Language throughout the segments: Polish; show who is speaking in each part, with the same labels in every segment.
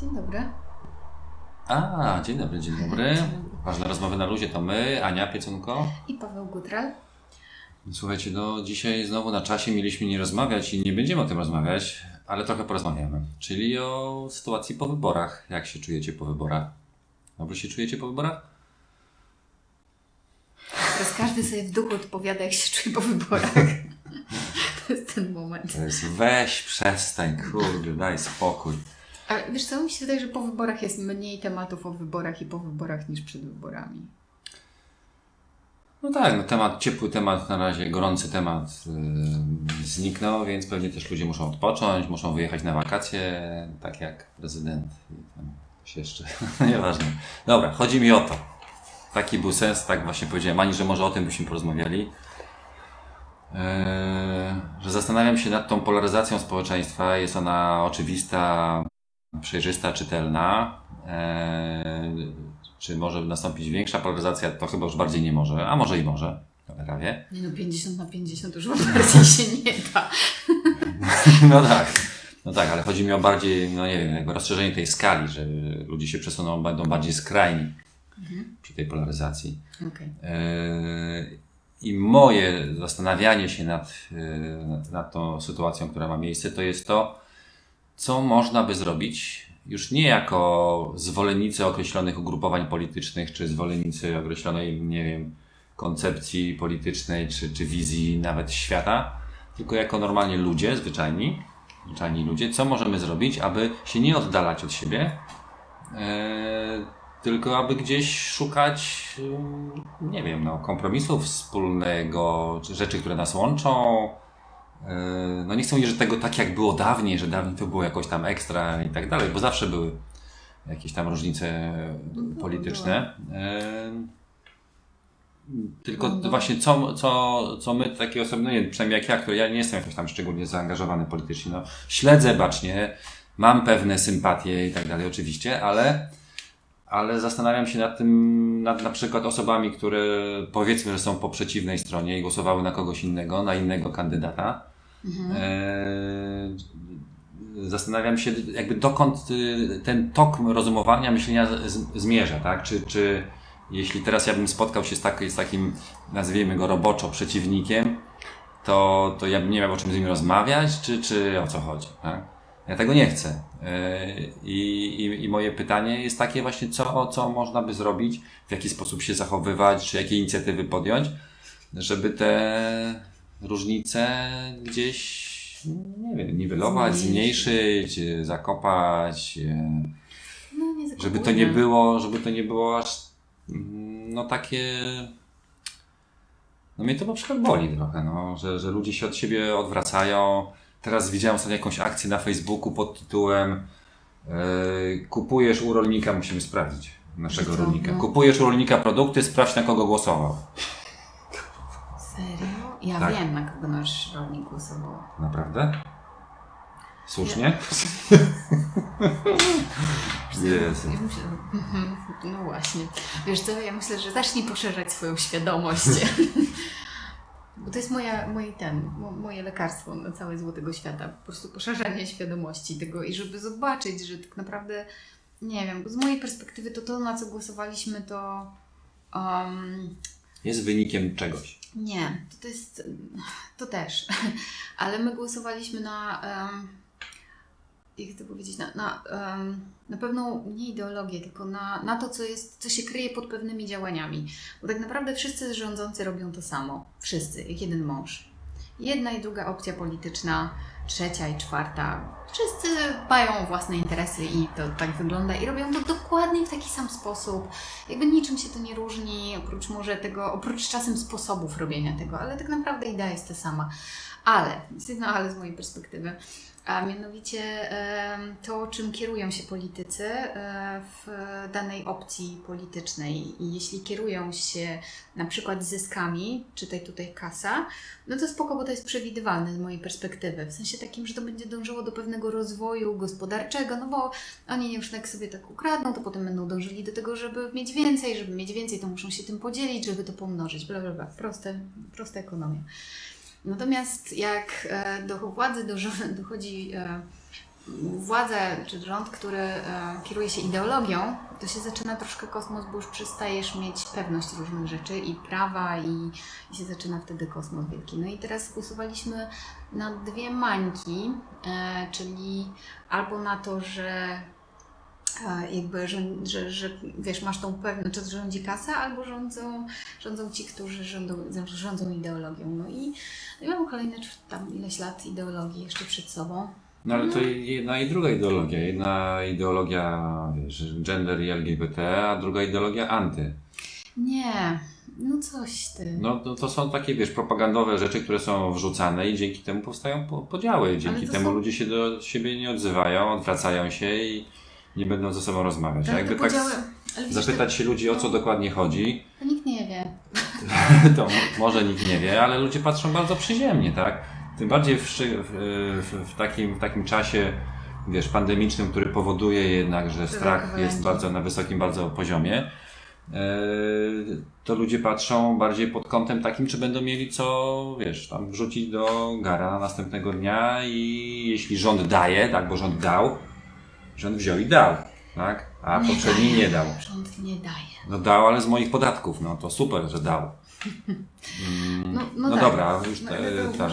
Speaker 1: Dzień dobry.
Speaker 2: A, dzień dobry, dzień dobry. Ważne rozmowy na luzie to my, Ania Piecunko.
Speaker 1: I Paweł Gutral.
Speaker 2: Słuchajcie, no dzisiaj znowu na czasie mieliśmy nie rozmawiać i nie będziemy o tym rozmawiać, ale trochę porozmawiamy. Czyli o sytuacji po wyborach. Jak się czujecie po wyborach? Dobrze się czujecie po wyborach?
Speaker 1: Teraz każdy sobie w duchu odpowiada, jak się czuje po wyborach. To jest ten moment.
Speaker 2: To jest weź, przestań, kurde, daj spokój.
Speaker 1: Ale wiesz co, mi się wydaje, że po wyborach jest mniej tematów o wyborach i po wyborach niż przed wyborami.
Speaker 2: No tak, no temat, ciepły temat na razie, gorący temat yy, zniknął, więc pewnie też ludzie muszą odpocząć, muszą wyjechać na wakacje, tak jak prezydent i tam się jeszcze, nieważne. Dobra, chodzi mi o to. Taki był sens, tak właśnie powiedziałem Ani, że może o tym byśmy porozmawiali. Yy, że zastanawiam się nad tą polaryzacją społeczeństwa. Jest ona oczywista, przejrzysta, czytelna. Yy, czy może nastąpić większa polaryzacja? To chyba już bardziej nie może, a może i może.
Speaker 1: Nie no, 50 na 50 już bardziej się nie da.
Speaker 2: No tak. No tak, ale chodzi mi o bardziej, no nie wiem, jakby rozszerzenie tej skali, że ludzie się przesuną, będą bardziej skrajni przy tej polaryzacji.
Speaker 1: Okej.
Speaker 2: Yy, I moje zastanawianie się nad, nad, nad tą sytuacją, która ma miejsce, to jest to, co można by zrobić, już nie jako zwolennicy określonych ugrupowań politycznych, czy zwolennicy określonej, nie wiem, koncepcji politycznej, czy, czy wizji nawet świata, tylko jako normalnie ludzie, zwyczajni, zwyczajni ludzie, co możemy zrobić, aby się nie oddalać od siebie, e, tylko aby gdzieś szukać, e, nie wiem, no, kompromisów wspólnego, czy rzeczy, które nas łączą. E, No nie chcę mówić, że tego tak jak było dawniej, że dawniej to było jakoś tam ekstra i tak dalej, bo zawsze były jakieś tam różnice polityczne. E, Tylko
Speaker 1: No.
Speaker 2: właśnie co, co, co my takie osoby, no nie, przynajmniej jak ja, który ja nie jestem jakoś tam szczególnie zaangażowany politycznie, no śledzę bacznie, mam pewne sympatie i tak dalej oczywiście, ale, ale zastanawiam się nad tym, nad na przykład osobami, które powiedzmy, że są po przeciwnej stronie i głosowały na kogoś innego, na innego kandydata. Eee, zastanawiam się jakby dokąd y, ten tok rozumowania, myślenia zmierza, tak? Czy, czy jeśli teraz ja bym spotkał się z, tak, z takim, nazwijmy go roboczo, przeciwnikiem, to, to ja bym nie miał o czym z nim rozmawiać, czy, czy o co chodzi, tak? Ja tego nie chcę. Eee, I, i, I moje pytanie jest takie właśnie, co, co można by zrobić, w jaki sposób się zachowywać, czy jakie inicjatywy podjąć, żeby te różnice gdzieś, nie wiem, niwelować,
Speaker 1: Zmniejszyć.
Speaker 2: zmniejszyć, e, zakopać, e,
Speaker 1: No, nie
Speaker 2: żeby to nie było, żeby to nie było aż, mm, no takie, no mnie to na przykład boli trochę, no, że, że ludzie się od siebie odwracają. Teraz widziałem sobie jakąś akcję na Facebooku pod tytułem e, kupujesz u rolnika, musimy sprawdzić naszego
Speaker 1: Co?
Speaker 2: rolnika.
Speaker 1: No.
Speaker 2: Kupujesz u rolnika produkty, sprawdź na kogo głosował.
Speaker 1: Serio? Ja
Speaker 2: Tak.
Speaker 1: wiem, na kogo nasz rolnik głosował.
Speaker 2: Naprawdę? Słusznie? Jezu.
Speaker 1: Ja myślę, no właśnie. Wiesz co, ja myślę, że zacznij poszerzać swoją świadomość. Bo to jest moja, moje, ten, mo- moje lekarstwo na całe złotego świata. Po prostu poszerzanie świadomości tego i żeby zobaczyć, że tak naprawdę, nie wiem, bo z mojej perspektywy to to, na co głosowaliśmy, to um,
Speaker 2: Jest wynikiem czegoś.
Speaker 1: nie, to, to jest. To też. Ale my głosowaliśmy na. em, jak to powiedzieć? Na, na, na pewną nie ideologię, tylko na, na to, co, jest, co się kryje pod pewnymi działaniami. Bo tak naprawdę wszyscy rządzący robią to samo. Wszyscy, jak jeden mąż. Jedna i druga opcja polityczna, trzecia i czwarta. Wszyscy mają własne interesy i to tak wygląda i robią to dokładnie w taki sam sposób. Jakby niczym się to nie różni, oprócz może tego, oprócz czasem sposobów robienia tego, ale tak naprawdę idea jest ta sama. Ale, jest jedno ale z mojej perspektywy, a mianowicie to, czym kierują się politycy e, w danej opcji politycznej. I jeśli kierują się na przykład zyskami, czytaj tutaj kasa, no to spoko, bo to jest przewidywalne z mojej perspektywy. W sensie takim, że to będzie dążyło do pewnego rozwoju gospodarczego, no bo oni już tak sobie tak ukradną, to potem będą dążyli do tego, żeby mieć więcej, żeby mieć więcej, to muszą się tym podzielić, żeby to pomnożyć, bla, bla, bla. Proste, prosta ekonomia. Natomiast jak e, do władzy do, dochodzi e, władza czy rząd, który e, kieruje się ideologią, to się zaczyna troszkę kosmos, bo już przestajesz mieć pewność różnych rzeczy i prawa i, i się zaczyna wtedy kosmos wielki. No i teraz głosowaliśmy na dwie mańki, czyli albo na to, że jakby, że, że, że wiesz, masz tą pewność, że rządzi kasa, albo rządzą, rządzą ci, którzy rządzą, rządzą ideologią. No i, no i mam kolejne tam ileś lat ideologii jeszcze przed sobą.
Speaker 2: No ale to jedna i druga ideologia. Jedna ideologia, wiesz, gender i LGBT, a druga ideologia anty.
Speaker 1: Nie, no coś ty.
Speaker 2: No to, to są takie, wiesz, propagandowe rzeczy, które są wrzucane i dzięki temu powstają po- podziały. Dzięki temu
Speaker 1: są-
Speaker 2: ludzie się do siebie nie odzywają, odwracają się i nie będą ze sobą rozmawiać.
Speaker 1: Ale
Speaker 2: jakby tak zapytać się ludzi, o co dokładnie chodzi,
Speaker 1: To, nikt nie wie.
Speaker 2: to mo- może nikt nie wie, ale ludzie patrzą bardzo przyziemnie, tak? Tym bardziej w, w, w, takim, w takim czasie, wiesz, pandemicznym, który powoduje jednak, że strach jest bardzo na wysokim bardzo poziomie, e, to ludzie patrzą bardziej pod kątem takim, czy będą mieli co, wiesz, tam wrzucić do gara następnego dnia i jeśli rząd daje, tak, bo rząd dał, rząd wziął i dał, tak? A poprzedni nie dał.
Speaker 1: Rząd nie daje.
Speaker 2: No dał, ale z moich podatków, no to super, że dał. Mm,
Speaker 1: No,
Speaker 2: no
Speaker 1: no, tak.
Speaker 2: dobra, już
Speaker 1: No,
Speaker 2: te,
Speaker 1: ale to
Speaker 2: tak.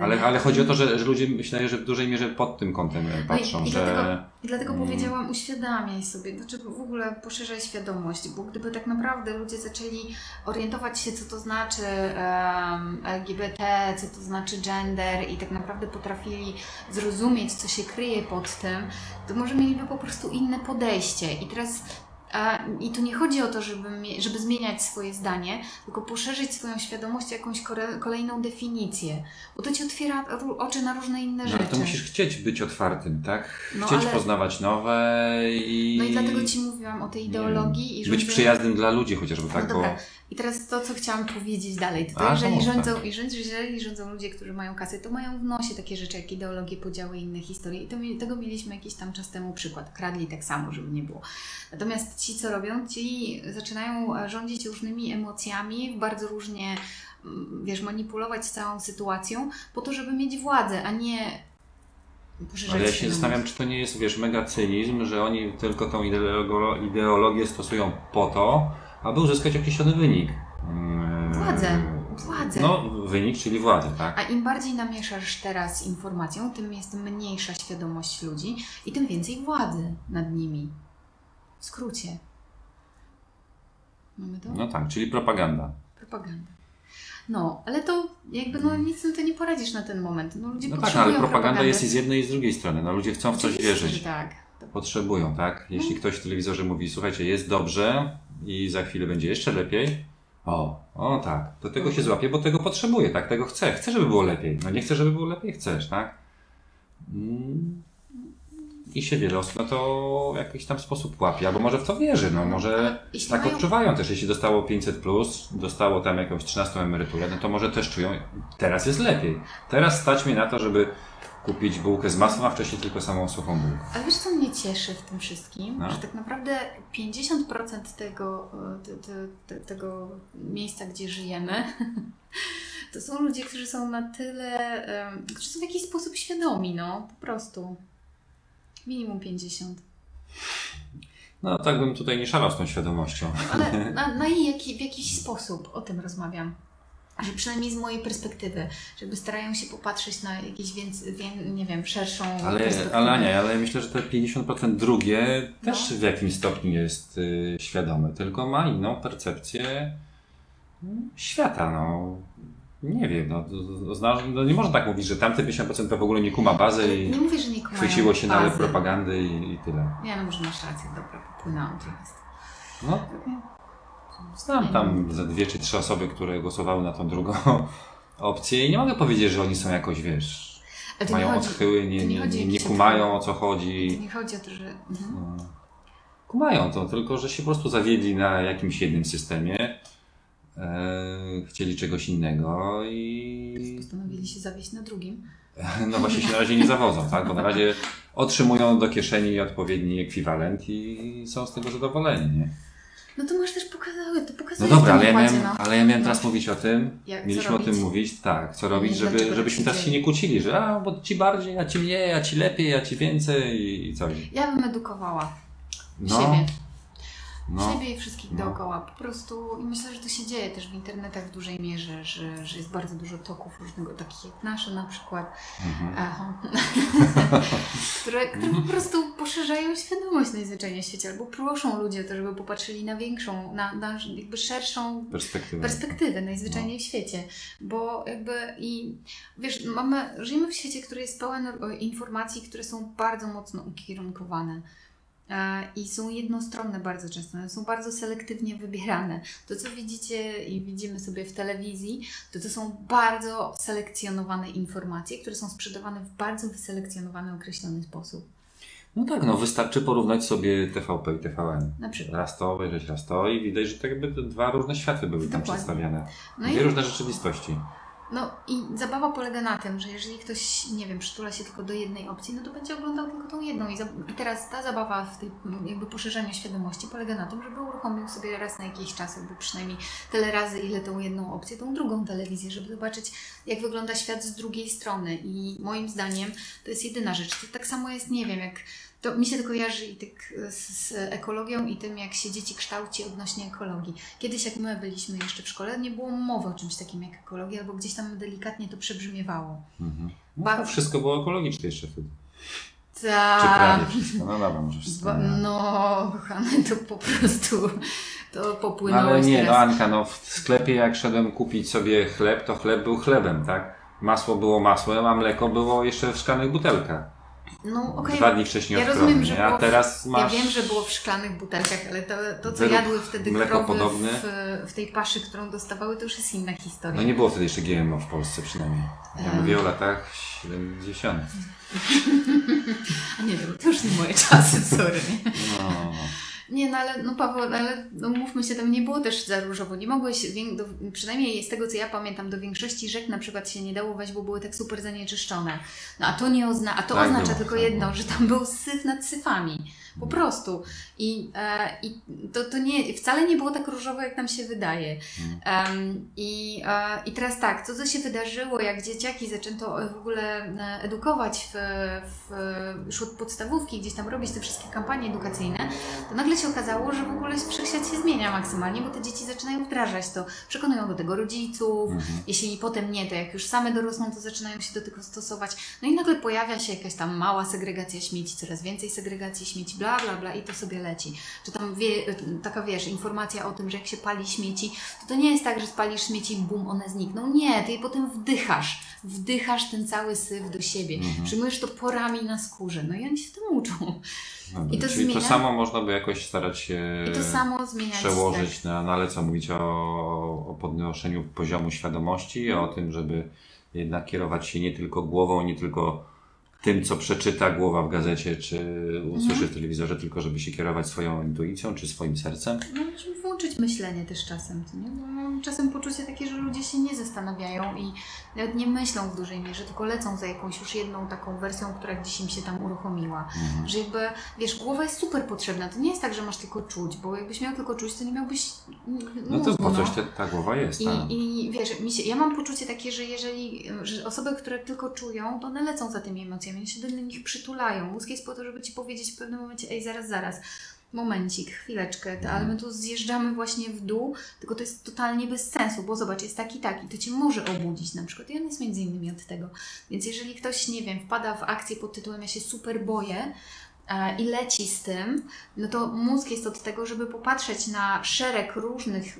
Speaker 2: Ale, ale chodzi o to, że, że ludzie myślę, że w dużej mierze pod tym kątem e,
Speaker 1: No i-
Speaker 2: patrzą,
Speaker 1: i
Speaker 2: że
Speaker 1: dlatego- I dlatego
Speaker 2: Mm.
Speaker 1: powiedziałam, uświadamiaj sobie, znaczy w ogóle poszerzaj świadomość, bo gdyby tak naprawdę ludzie zaczęli orientować się, co to znaczy em, LGBT, co to znaczy gender i tak naprawdę potrafili zrozumieć, co się kryje pod tym, to może mieliby po prostu inne podejście. I teraz I tu nie chodzi o to, żeby, żeby zmieniać swoje zdanie, tylko poszerzyć swoją świadomość jakąś kolejną definicję, bo to ci otwiera oczy na różne inne
Speaker 2: no,
Speaker 1: rzeczy.
Speaker 2: ale to musisz chcieć być otwartym, tak?
Speaker 1: No,
Speaker 2: Chcieć
Speaker 1: ale-
Speaker 2: poznawać nowe i,
Speaker 1: No i dlatego Ci mówiłam o tej ideologii i
Speaker 2: być
Speaker 1: rządzeniu-
Speaker 2: przyjaznym dla ludzi chociażby, tak?
Speaker 1: No
Speaker 2: bo
Speaker 1: dobra. I teraz to, co chciałam powiedzieć dalej, to,
Speaker 2: A,
Speaker 1: to jeżeli,
Speaker 2: to mów,
Speaker 1: rządzą,
Speaker 2: tak.
Speaker 1: jeżeli rządzą ludzie, którzy mają kasę, to mają w nosie takie rzeczy jak ideologie, podziały i inne historie. I to, tego mieliśmy jakiś tam czas temu przykład. Kradli tak samo, żeby nie było. Natomiast ci, co robią, ci zaczynają e, rządzić różnymi emocjami, bardzo różnie, mm, wiesz, manipulować całą sytuacją po to, żeby mieć władzę, a nie
Speaker 2: Ale ja się zastanawiam, czy to nie jest, wiesz, mega cynizm, że oni tylko tą ideolo- ideologię stosują po to, aby uzyskać określony wynik. Mm,
Speaker 1: Władzę. Władzę.
Speaker 2: No, wynik, czyli władzę, tak?
Speaker 1: A im bardziej namieszasz teraz informacją, tym jest mniejsza świadomość ludzi i tym więcej władzy nad nimi. W skrócie. Mamy to?
Speaker 2: No tak, czyli propaganda.
Speaker 1: Propaganda. No, ale to jakby no nic na to nie poradzisz na ten moment. No ludzie
Speaker 2: No tak, ale propaganda
Speaker 1: propagandy.
Speaker 2: jest i z jednej i z drugiej strony. No ludzie chcą w coś wierzyć.
Speaker 1: tak.
Speaker 2: Potrzebują, tak? Jeśli ktoś w telewizorze mówi, słuchajcie, jest dobrze i za chwilę będzie jeszcze lepiej, o, o tak, do tego się złapie, bo tego potrzebuje, tak? Tego chcę. Chcę, żeby było lepiej. No nie chcę, żeby było lepiej, chcesz, tak? Mm. I się wiele osób na to w jakiś tam sposób łapie, albo może w to wierzy, no może
Speaker 1: Jeśli
Speaker 2: tak
Speaker 1: mają-
Speaker 2: odczuwają też, jeśli dostało 500 plus, dostało tam jakąś 13 emeryturę, no to może też czują, teraz jest lepiej. Teraz stać mnie na to, żeby kupić bułkę z masłem, a wcześniej tylko samą suchą bułkę.
Speaker 1: Ale wiesz, co mnie cieszy w tym wszystkim?
Speaker 2: No.
Speaker 1: Że tak naprawdę 50% tego, e, te, te, te, tego miejsca, gdzie żyjemy, to są ludzie, którzy są na tyle, którzy są w jakiś sposób świadomi, no, po prostu. Minimum 50.
Speaker 2: No tak bym tutaj nie szalał z tą świadomością.
Speaker 1: Ale na, na jaki, w jakiś sposób o tym rozmawiam. Że przynajmniej z mojej perspektywy, żeby starają się popatrzeć na jakieś więcej, wię, nie wiem, szerszą
Speaker 2: Ale,
Speaker 1: perspektywę.
Speaker 2: ale ale myślę, że te 50% drugie też
Speaker 1: No.
Speaker 2: w jakimś stopniu jest y, świadome, tylko ma inną percepcję mm, świata, no. Nie wiem, no, no nie można tak mówić, że tamte 50% to w ogóle nie kuma bazy i
Speaker 1: nie mówię, że nie
Speaker 2: chwyciło się na
Speaker 1: bazy.
Speaker 2: propagandy i, i tyle.
Speaker 1: Nie, no może masz rację, dobra, popłynęłam trochę.
Speaker 2: No, znam tam ze dwie czy trzy osoby, które głosowały na tą drugą opcję i nie mogę powiedzieć, że oni są jakoś, wiesz, mają
Speaker 1: chodzi,
Speaker 2: odchyły, nie,
Speaker 1: nie
Speaker 2: nie, nie, kumają o co chodzi.
Speaker 1: nie chodzi o to, że... Mhm.
Speaker 2: No. Kumają to, tylko że się po prostu zawiedli na jakimś jednym systemie. E, chcieli czegoś innego i
Speaker 1: Postanowili się zawieść na drugim.
Speaker 2: no właśnie się na razie nie zawodzą, tak? Bo na razie otrzymują do kieszeni odpowiedni ekwiwalent i są z tego zadowoleni, nie?
Speaker 1: No to masz też pokazały, to
Speaker 2: No
Speaker 1: pokazuje
Speaker 2: dobra,
Speaker 1: w
Speaker 2: ale ja miałem,
Speaker 1: no.
Speaker 2: ale ja miałem
Speaker 1: No.
Speaker 2: teraz mówić o tym,
Speaker 1: Jak-
Speaker 2: mieliśmy o tym mówić, tak, co robić, żeby,
Speaker 1: dlaczego
Speaker 2: żebyśmy
Speaker 1: tak
Speaker 2: teraz
Speaker 1: się
Speaker 2: się nie kłócili, że a, bo ci bardziej, a ci mniej, ja ci lepiej, ja ci więcej i, i coś.
Speaker 1: Ja bym edukowała
Speaker 2: No,
Speaker 1: siebie.
Speaker 2: No.
Speaker 1: siebie i wszystkich
Speaker 2: No.
Speaker 1: dookoła. Po prostu i myślę, że to się dzieje też w internetach w dużej mierze, że, że jest bardzo dużo toków różnego, takich jak nasze na przykład,
Speaker 2: Mhm.
Speaker 1: Aha. które, które po prostu poszerzają świadomość najzwyczajniej w świecie, albo proszą ludzi o to, żeby popatrzyli na większą, na, na jakby szerszą
Speaker 2: Perspektywa.
Speaker 1: perspektywę najzwyczajniej w świecie, bo jakby i wiesz, mamy, żyjemy w świecie, który jest pełen e, informacji, które są bardzo mocno ukierunkowane. I są jednostronne bardzo często, one są bardzo selektywnie wybierane. To, co widzicie i widzimy sobie w telewizji, to to są bardzo selekcjonowane informacje, które są sprzedawane w bardzo wyselekcjonowany, określony sposób.
Speaker 2: No tak, no wystarczy porównać sobie TVP i TVN.
Speaker 1: Na przykład.
Speaker 2: Raz to, obejrzeć raz to i widać, że tak jakby dwa różne światy były tam
Speaker 1: Dokładnie.
Speaker 2: przedstawiane.
Speaker 1: No
Speaker 2: Dwie
Speaker 1: i
Speaker 2: różne rzeczywistości.
Speaker 1: No i zabawa polega na tym, że jeżeli ktoś, nie wiem, przytula się tylko do jednej opcji, no to będzie oglądał tylko tą jedną. I, i teraz ta zabawa w tej jakby poszerzaniu świadomości polega na tym, żeby uruchomił sobie raz na jakiś czas, albo przynajmniej tyle razy, ile tą jedną opcję, tą drugą telewizję, żeby zobaczyć, jak wygląda świat z drugiej strony. I moim zdaniem to jest jedyna rzecz. To tak samo jest, nie wiem, jak to mi się to kojarzy i tak z, z ekologią i tym, jak się dzieci kształci odnośnie ekologii. Kiedyś, jak my byliśmy jeszcze w szkole, nie było mowy o czymś takim jak ekologia, albo gdzieś tam delikatnie to przebrzmiewało.
Speaker 2: Mhm.
Speaker 1: Ba-
Speaker 2: No, wszystko było ekologiczne jeszcze wtedy. Czy
Speaker 1: Ta...
Speaker 2: prawie wszystko. No dobra, może wszystko. Nie.
Speaker 1: No, kochany, to po prostu to
Speaker 2: No
Speaker 1: popłynąłeś
Speaker 2: ale nie, no. Anka, no w sklepie jak szedłem kupić sobie chleb, to chleb był chlebem, tak? Masło było masłem, a mleko było jeszcze w szklanych butelkach.
Speaker 1: No, okej.
Speaker 2: Dwa dni wcześniej
Speaker 1: Ja rozumiem, że
Speaker 2: nie? A
Speaker 1: było-
Speaker 2: teraz masz...
Speaker 1: Ja wiem, że było w szklanych butelkach, ale to, to co jadły wtedy krowy w, w tej paszy, którą dostawały, to już jest inna historia.
Speaker 2: No nie było wtedy jeszcze GMO w Polsce przynajmniej. Ja
Speaker 1: Em.
Speaker 2: mówię o latach 70.
Speaker 1: A nie, to już nie moje czasy, sorry.
Speaker 2: No.
Speaker 1: Nie, no ale no Paweł, ale no mówmy się, tam nie było też za różowo. Nie mogłeś, do, przynajmniej z tego co ja pamiętam, do większości rzek na przykład się nie dało wejść, bo były tak super zanieczyszczone. No a to nie ozna, a to
Speaker 2: Tak
Speaker 1: oznacza tylko
Speaker 2: tak
Speaker 1: jedno, że tam był syf nad syfami. Po prostu. I, e, i to, to nie, wcale nie było tak różowo, jak nam się wydaje. Em, i, e, I teraz tak, co, co się wydarzyło, jak dzieciaki zaczęto w ogóle e, edukować w, w, już od podstawówki, gdzieś tam robić te wszystkie kampanie edukacyjne, to nagle się okazało, że w ogóle wszechświat się zmienia maksymalnie, bo te dzieci zaczynają wdrażać to, przekonują do tego rodziców,
Speaker 2: Mhm.
Speaker 1: jeśli potem nie, to jak już same dorosną, to zaczynają się do tego stosować. No i nagle pojawia się jakaś tam mała segregacja śmieci, coraz więcej segregacji śmieci, bla, bla, bla i to sobie leci. Czy tam wie, taka, wiesz, informacja o tym, że jak się pali śmieci, to to nie jest tak, że spalisz śmieci i bum, one znikną. Nie, ty je potem wdychasz. Wdychasz ten cały syf do siebie.
Speaker 2: Mhm.
Speaker 1: Przyjmujesz to porami na skórze. No i oni się tym uczą.
Speaker 2: Dobra,
Speaker 1: I to
Speaker 2: Czyli
Speaker 1: zmienia-
Speaker 2: to samo można by jakoś starać się
Speaker 1: I to samo zmieniać.
Speaker 2: przełożyć
Speaker 1: tak.
Speaker 2: na, no ale co, mówić o, o podnoszeniu poziomu świadomości, o tym, żeby jednak kierować się nie tylko głową, nie tylko tym, co przeczyta głowa w gazecie, czy usłyszy w telewizorze, tylko żeby się kierować swoją intuicją, czy swoim sercem.
Speaker 1: No, musimy włączyć myślenie też czasem, nie? Mam czasem poczucie takie, że ludzie się nie zastanawiają i nawet nie myślą w dużej mierze, tylko lecą za jakąś już jedną taką wersją, która gdzieś im się tam uruchomiła.
Speaker 2: Mhm.
Speaker 1: Że jakby, wiesz, głowa jest super potrzebna. To nie jest tak, że masz tylko czuć, bo jakbyś miał tylko czuć, to nie miałbyś
Speaker 2: No to po coś ta, ta głowa jest. tak.
Speaker 1: I, I wiesz, mi się, ja mam poczucie takie, że jeżeli że osoby, które tylko czują, to one lecą za tymi emocjami, one się do nich przytulają. Mózg jest po to, żeby ci powiedzieć w pewnym momencie, ej, zaraz, zaraz, momencik, chwileczkę, to, ale my tu zjeżdżamy właśnie w dół, tylko to jest totalnie bez sensu, bo zobacz, jest taki, taki, to cię może obudzić na przykład i on jest między innymi od tego. Więc jeżeli ktoś, nie wiem, wpada w akcję pod tytułem ja się super boję, e, i leci z tym, no to mózg jest od tego, żeby popatrzeć na szereg różnych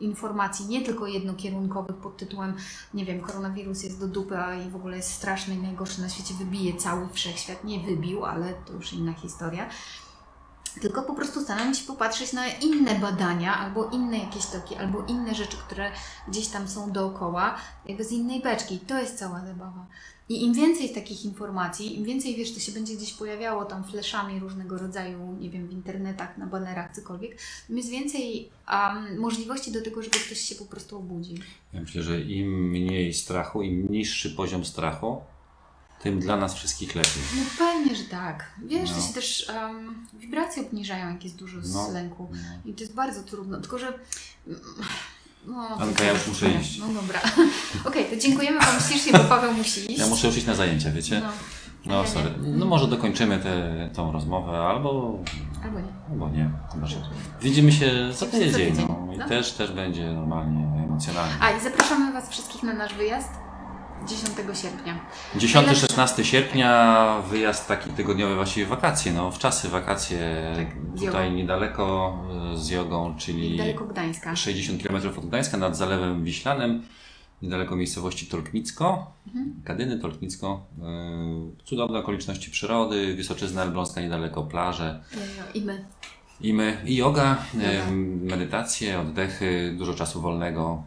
Speaker 1: informacji, nie tylko jednokierunkowych pod tytułem, nie wiem, koronawirus jest do dupy a i w ogóle jest straszny i najgorszy na świecie, wybije cały wszechświat. Nie wybił, ale to już inna historia. Tylko po prostu staramy się popatrzeć na inne badania, albo inne jakieś toki, albo inne rzeczy, które gdzieś tam są dookoła, jakby z innej beczki. To jest cała zabawa. I im więcej takich informacji, im więcej wiesz, to się będzie gdzieś pojawiało tam fleszami różnego rodzaju, nie wiem, w internetach, na banerach, cokolwiek, jest więcej um, możliwości do tego, żeby ktoś się po prostu obudził.
Speaker 2: Ja myślę, że im mniej strachu, im niższy poziom strachu, tym dla nas wszystkich lepiej.
Speaker 1: No pewnie, że tak. Wiesz,
Speaker 2: No.
Speaker 1: to się też um, wibracje obniżają, jak jest dużo z
Speaker 2: No.
Speaker 1: lęku. I to jest bardzo trudno, tylko że... mm, No,
Speaker 2: Anka, ja już muszę iść.
Speaker 1: No dobra. Okej, to dziękujemy Wam ślicznie, bo Paweł musi iść.
Speaker 2: Ja muszę już iść na zajęcia, wiecie?
Speaker 1: No,
Speaker 2: No,
Speaker 1: nie.
Speaker 2: sorry. No może dokończymy tę tą rozmowę, albo,
Speaker 1: albo nie.
Speaker 2: albo nie. Zobaczymy. Widzimy się za tydzień, No. I
Speaker 1: no.
Speaker 2: też, też będzie normalnie, emocjonalnie.
Speaker 1: A i zapraszamy Was wszystkich na nasz wyjazd 10 sierpnia.
Speaker 2: 10-16 sierpnia wyjazd taki tygodniowy, właściwie wakacje, no w czasy wakacje
Speaker 1: Tak,
Speaker 2: tutaj niedaleko z jogą, czyli
Speaker 1: Daleko Gdańska.
Speaker 2: 60 km od Gdańska nad Zalewem Wiślanym, niedaleko miejscowości Tolknicko,
Speaker 1: Mhm.
Speaker 2: Kadyny, Tolknicko. y, Cudowne okoliczności przyrody, Wysoczyzna Elbląska niedaleko, plaże.
Speaker 1: I my.
Speaker 2: I my, i yoga, y,
Speaker 1: Yoga.
Speaker 2: medytacje, oddechy, dużo czasu wolnego.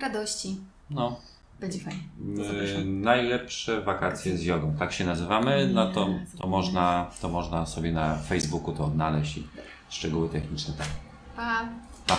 Speaker 1: Radości.
Speaker 2: No,
Speaker 1: Będzie fajnie. Zapraszam.
Speaker 2: najlepsze wakacje z jogą, tak się nazywamy. No to, to, można, to można sobie na Facebooku to odnaleźć i szczegóły techniczne. Tak.
Speaker 1: Pa!
Speaker 2: Pa.